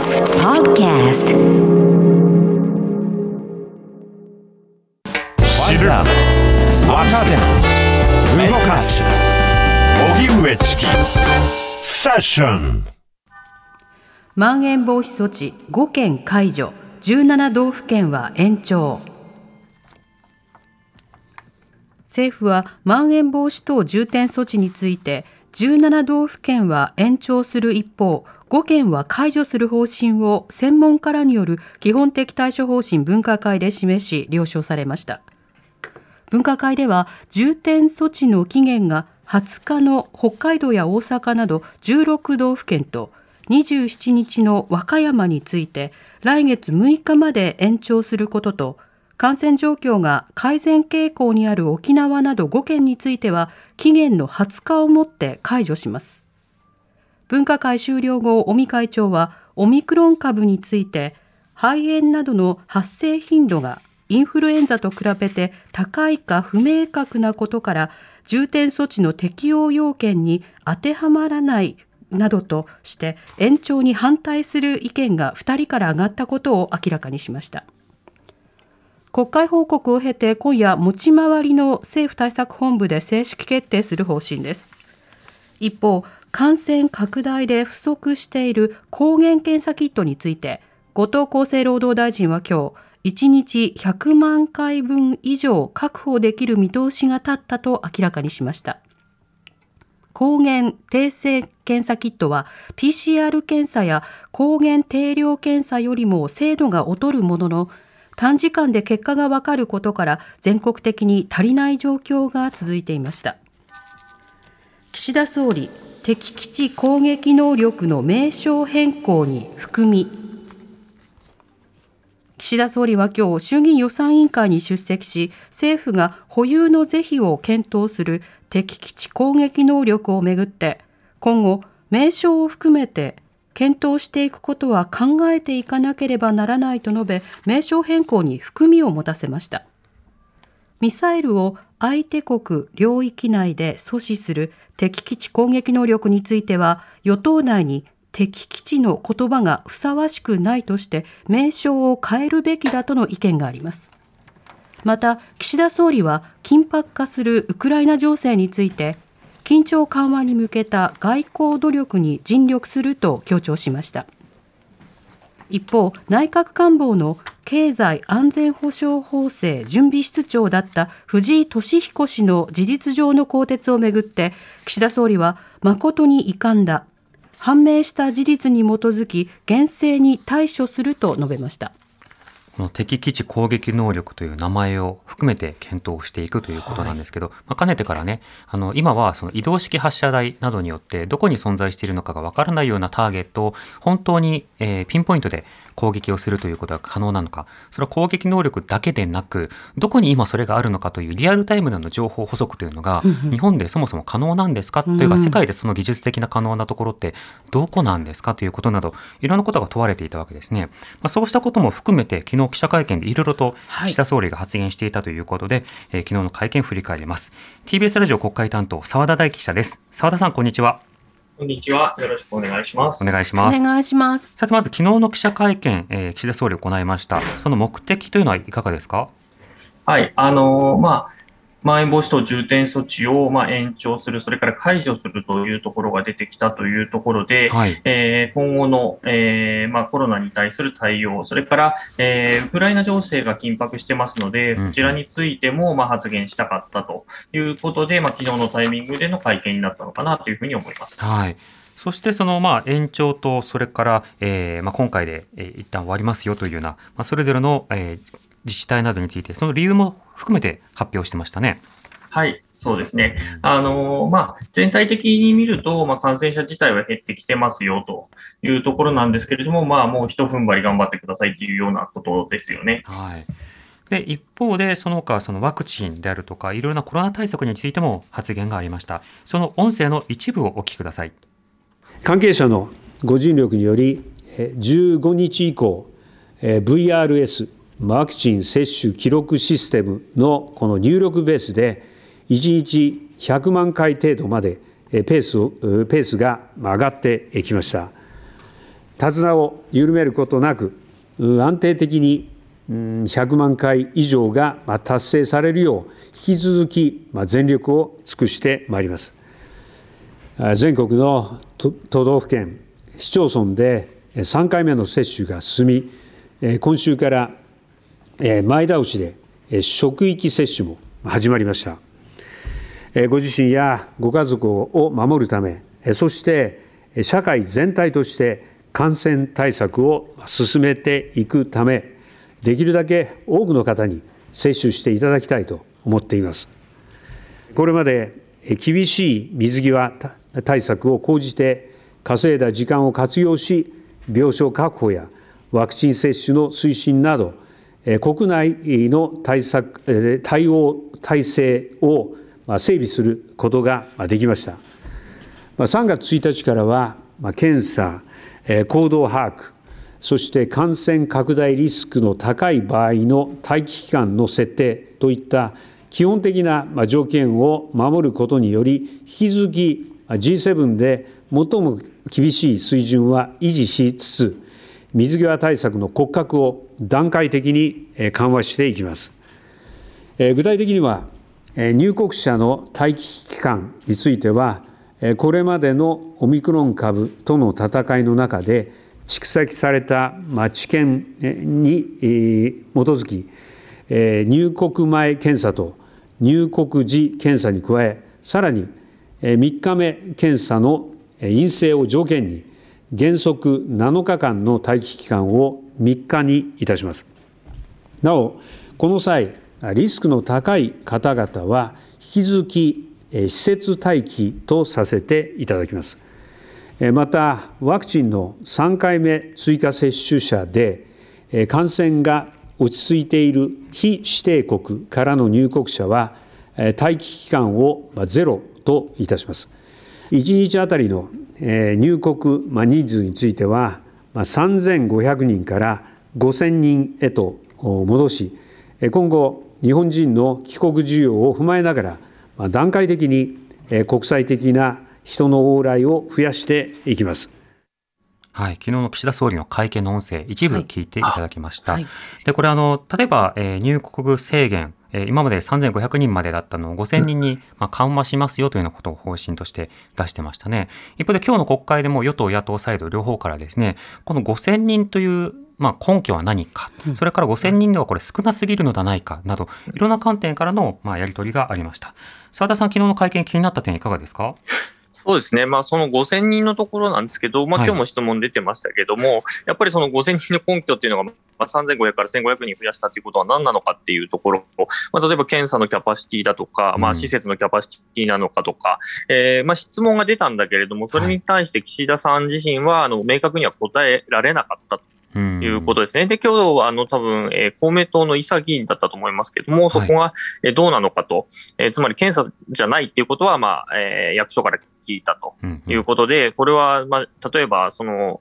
TBS Podcast. 動かす荻上チキセッションまん延防止措置5県解除17道府県は延長。政府はまん延防止等重点措置について17道府県は延長する一方5県は解除する方針を専門家らによる基本的対処方針分科会で示し了承されました。分科会では重点措置の期限が20日の北海道や大阪など16道府県と27日の和歌山について来月6日まで延長することと感染状況が改善傾向にある沖縄など5県については期限の20日をもって解除します。分科会終了後尾身会長はオミクロン株について肺炎などの発生頻度がインフルエンザと比べて高いか不明確なことから重点措置の適用要件に当てはまらないなどとして延長に反対する意見が2人から上がったことを明らかにしました国会報告を経て今夜持ち回りの政府対策本部で正式決定する方針です。一方感染拡大で不足している抗原検査キットについて後藤厚生労働大臣は今日1日100万回分以上確保できる見通しが立ったと明らかにしました。抗原定性検査キットは PCR 検査や抗原定量検査よりも精度が劣るものの短時間で結果がわかることから全国的に足りない状況が続いていました。岸田総理敵基地攻撃能力の名称変更に含み岸田総理は今日衆議院予算委員会に出席し政府が保有の是非を検討する敵基地攻撃能力をめぐって今後名称を含めて検討していくことは考えていかなければならないと述べ名称変更に含みを持たせました。ミサイルを相手国領域内で阻止する敵基地攻撃能力については与党内に敵基地の言葉がふさわしくないとして名称を変えるべきだとの意見があります。また岸田総理は緊迫化するウクライナ情勢について緊張緩和に向けた外交努力に尽力すると強調しました。一方内閣官房の経済安全保障法制準備室長だった藤井敏彦氏の事実上の更迭をめぐって岸田総理は誠に遺憾だ。判明した事実に基づき厳正に対処すると述べました。この敵基地攻撃能力という名前を含めて検討していくということなんですけど、はい、まあ、かねてからねあの今はその移動式発射台などによってどこに存在しているのかがわからないようなターゲットを本当に、えー、ピンポイントで攻撃をするということは可能なのか、それは攻撃能力だけでなく、どこに今それがあるのかというリアルタイムでの情報補足というのが、日本でそもそも可能なんですかというか、世界でその技術的な可能なところってどこなんですかということなど、いろんなことが問われていたわけですね。まあ、そうしたことも含めて、昨日記者会見でいろいろと岸田総理が発言していたということで、はい、えー、昨日の会見振り返ります。TBS ラジオ国会担当、澤田大樹記者です。澤田さん、こんにちは。こんにちは。よろしくお願いします。お願いします。お願いします。さて、まず昨日の記者会見、えー、岸田総理行いました。その目的というのはいかがですか？はい。あのー、まあ、まん延防止等重点措置をまあ延長する、それから解除するというところが出てきたというところで、はい、えー、今後の、えーまあ、コロナに対する対応、それから、えー、ウクライナ情勢が緊迫してますので、そちらについてもまあ発言したかったということで、まあ昨日のタイミングでの会見になったのかなというふうに思います。はい。そしてそのまあ延長と、それから、えー、まあ今回で、えー、一旦終わりますよというような、まあ、それぞれの、えー、自治体などについて、その理由も含めて発表してましたね。はい。そうですね。あのまあ、全体的に見ると、まあ、感染者自体は減ってきてますよというところなんですけれども、まあ、もう一踏ん張り頑張ってくださいっていうようなことですよね。はい。で、一方で、その他、そのワクチンであるとか、いろいろなコロナ対策についても発言がありました。その音声の一部をお聞きください。関係者のご尽力により、15日以降、VRS ワクチン接種記録システムのこの入力ベースで1日100万回程度までペースをペースが上がってきました。手綱を緩めることなく安定的に100万回以上が達成されるよう引き続き全力を尽くしてまいります。全国の都道府県市町村で3回目の接種が進み今週から前倒しで職域接種も始まりました。ご自身やご家族を守るためそして社会全体として感染対策を進めていくためできるだけ多くの方に接種していただきたいと思っています。これまで厳しい水際対策を講じて稼いだ時間を活用し病床確保やワクチン接種の推進など国内の対策対応体制を整備することができました。3月1日からは検査行動把握そして感染拡大リスクの高い場合の待機期間の設定といった基本的な条件を守ることにより引き続き G7 で最も厳しい水準は維持しつつ水際対策の骨格を段階的に緩和していきます。具体的には入国者の待機期間についてはこれまでのオミクロン株との戦いの中で蓄積された知見に基づき入国前検査と入国時検査に加えさらに3日目検査の陰性を条件に原則7日間の待機期間を3日にいたします。なおこの際リスクの高い方々は引き続き施設待機とさせていただきます。またワクチンの3回目追加接種者で感染が落ち着いている非指定国からの入国者は待機期間をゼロといたします。1日あたりの入国人数については3500人から5000人へと戻し今後日本人の帰国需要を踏まえながら段階的に国際的な人の往来を増やしていきます。はい、昨日の岸田総理の会見の音声、一部聞いていただきました。はい、で、これあの、例えば、えー、入国制限、えー、今まで3500人までだったのを5000人に、まあ、緩和しますよというようなことを方針として出してましたね。一方で今日の国会でも与党野党サイド両方からですね、この5000人というまあ、根拠は何か、それから5000人ではこれ少なすぎるのではないかなど、いろんな観点からのまあやり取りがありました。澤田さん、昨日の会見気になった点いかがですか？そうですね、まあ、その5000人のところなんですけど、まあ今日も質問出てましたけども、はい、やっぱりその5000人の根拠っていうのが、まあ、3500から1500人増やしたということは何なのかっていうところ、まあ、例えば検査のキャパシティだとか、まあ、施設のキャパシティなのかとか、うん、えー、まあ、質問が出たんだけれども、それに対して岸田さん自身はあの明確には答えられなかったいうことですね。で、今日はあの多分、えー、公明党の伊佐議員だったと思いますけれども、そこが、えどうなのかと、えー、つまり検査じゃないっていうことは、まあ、えー、役所から聞いたということで、これは、まあ、例えば、その、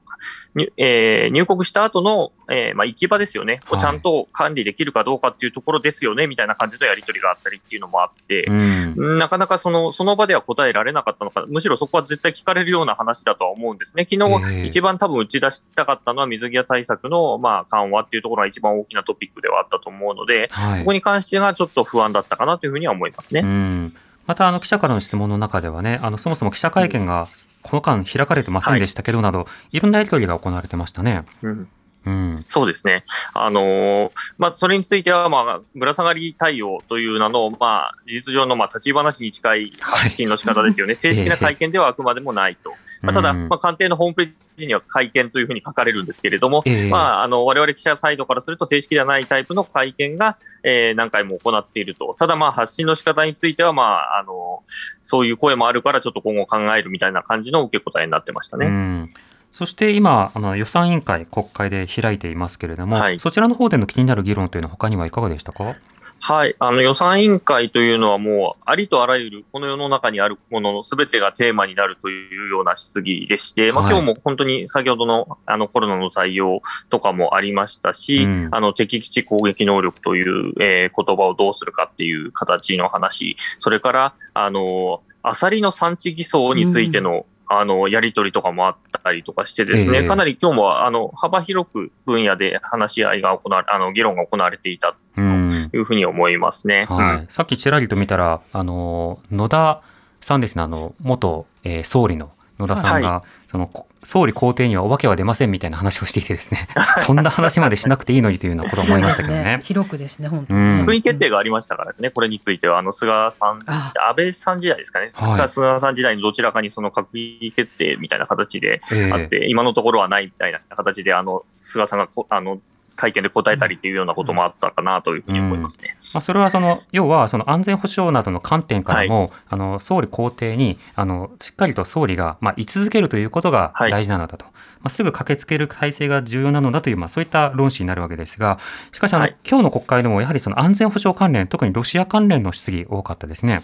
えー、入国した後の、えー、まあ、行き場ですよね、をちゃんと管理できるかどうかっていうところですよね、みたいな感じのやり取りがあったりっていうのもあって、うん、なかなかそのその場では答えられなかったのか、むしろそこは絶対聞かれるような話だとは思うんですね。昨日、一番多分打ち出したかったのは水際対策の、まあ、緩和っていうところが一番大きなトピックではあったと思うので、はい、そこに関してはちょっと不安だったかなというふうには思いますね。うんまたあの記者からの質問の中ではね、あのそもそも記者会見がこの間開かれてませんでしたけどなど、はい、いろんなやり取りが行われてましたね。うんうん、そうですね、あのー、まあ、それについては、まあ、ぶら下がり対応という名の、まあ、事実上の、まあ、立ち話に近い発信の仕方ですよね、は い、正式な会見ではあくまでもないと、まあ、ただ、まあ、官邸のホームページ時には会見というふうに書かれるんですけれども、えー、まあ、あの我々記者サイドからすると正式ではないタイプの会見が、えー、何回も行っていると、ただ、まあ、発信の仕方については、まあ、あのそういう声もあるから、ちょっと今後考えるみたいな感じの受け答えになってましたね。そして今、あの予算委員会、国会で開いていますけれども、はい、そちらの方での気になる議論というのは、他にはいかがでしたか？はい、あの予算委員会というのはもうありとあらゆるこの世の中にあるもののすべてがテーマになるというような質疑でして、まあ、今日も本当に先ほどのあのコロナの対応とかもありましたし、うん、あの敵基地攻撃能力という、えー、言葉をどうするかっていう形の話、それからあのアサリの産地偽装についての、うんあのやり取りとかもあったりとかしてですね、えー、かなり今日もあの幅広く分野で話し合いが行われ、あの議論が行われていたというふうに思いますね。はい、さっきちらりと見たら、あの野田さんですね、あの元、えー、総理の野田さんが、はい、その総理公邸にはお化けは出ませんみたいな話をしていてですね、そんな話までしなくていいのにというようなことを思いましたけどね。ね。広くですね、本当に、ね。閣議決定がありましたからね、これについては、あの菅さん、安倍さん時代ですかね、はい、菅さん時代のどちらかにその閣議決定みたいな形であって、えー、今のところはないみたいな形で、あの菅さんがあの会見で答えたりっていうようなこともあったかなというふうに思いますね。まあ、それはその要はその安全保障などの観点からも、はい、あの総理公邸にあのしっかりと総理がまあ居続けるということが大事なのだと。はいまあ、すぐ駆けつける体制が重要なのだという、まあ、そういった論旨になるわけですが、しかしあの、はい、今日の国会でもやはりその安全保障関連、特にロシア関連の質疑多かったですね。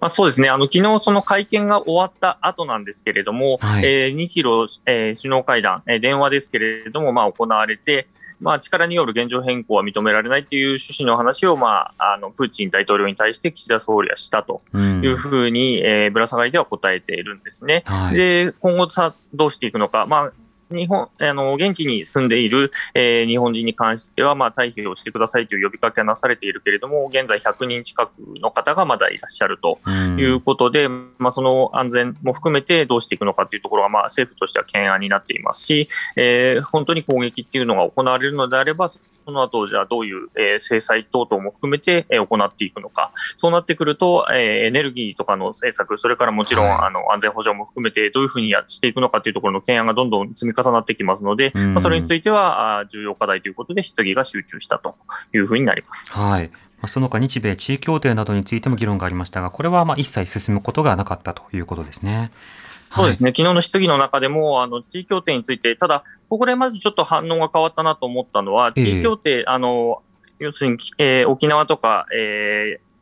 まあ、そうですね、あの昨日その会見が終わった後なんですけれども、はい、えー、日露、えー、首脳会談、えー、電話ですけれども、まあ、行われて、まあ、力による現状変更は認められないという趣旨の話を、まあ、あのプーチン大統領に対して岸田総理はしたというふうに、うん、えー、ぶら下がりでは答えているんですね。はい、で今後さどうしていくのか、まあ日本あの現地に住んでいる、えー、日本人に関しては、まあ、退避をしてくださいという呼びかけがなされているけれども、現在100人近くの方がまだいらっしゃるということで、まあ、その安全も含めてどうしていくのかというところが、まあ、政府としては懸案になっていますし、えー、本当に攻撃っていうのが行われるのであれば、その後じゃあどういう、えー、制裁等々も含めて、えー、行っていくのか、そうなってくると、えー、エネルギーとかの政策、それからもちろん、はい、あの安全保障も含めて、どういうふうにやしていくのかというところの懸案がどんどん積み重なってきますので、まあ、それについてはあ重要課題ということで、質疑が集中したというふうになります。はいその他日米地位協定などについても議論がありましたが、これはまあ一切進むことがなかったということですね。そうですね、昨日の質疑の中でも、あの地位協定について、ただ、ここでまずちょっと反応が変わったなと思ったのは、地位協定、えー、あの要するに、えー、沖縄とか、えー、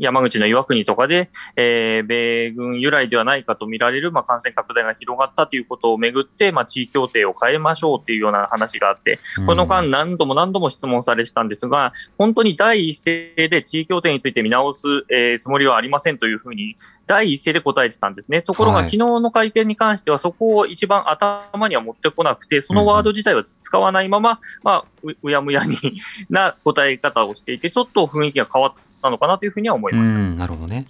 山口の岩国とかで、えー、米軍由来ではないかと見られる、まあ、感染拡大が広がったということをめぐって、まあ、地位協定を変えましょうというような話があって、この間、何度も何度も質問されてたんですが、本当に第一声で地位協定について見直す、えー、つもりはありませんというふうに、第一声で答えてたんですね。ところが、昨日の会見に関しては、そこを一番頭には持ってこなくて、そのワード自体は使わないまま、まあ、ううやむやにな答え方をしていて、ちょっと雰囲気が変わった。なのかなというふうには思いました。なるほどね。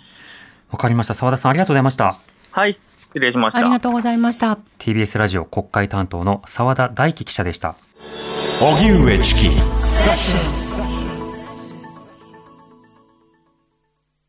わかりました。澤田さんありがとうございました。はい、失礼しました。ありがとうございました。TBS ラジオ国会担当の澤田大樹記者でした。荻上チキ。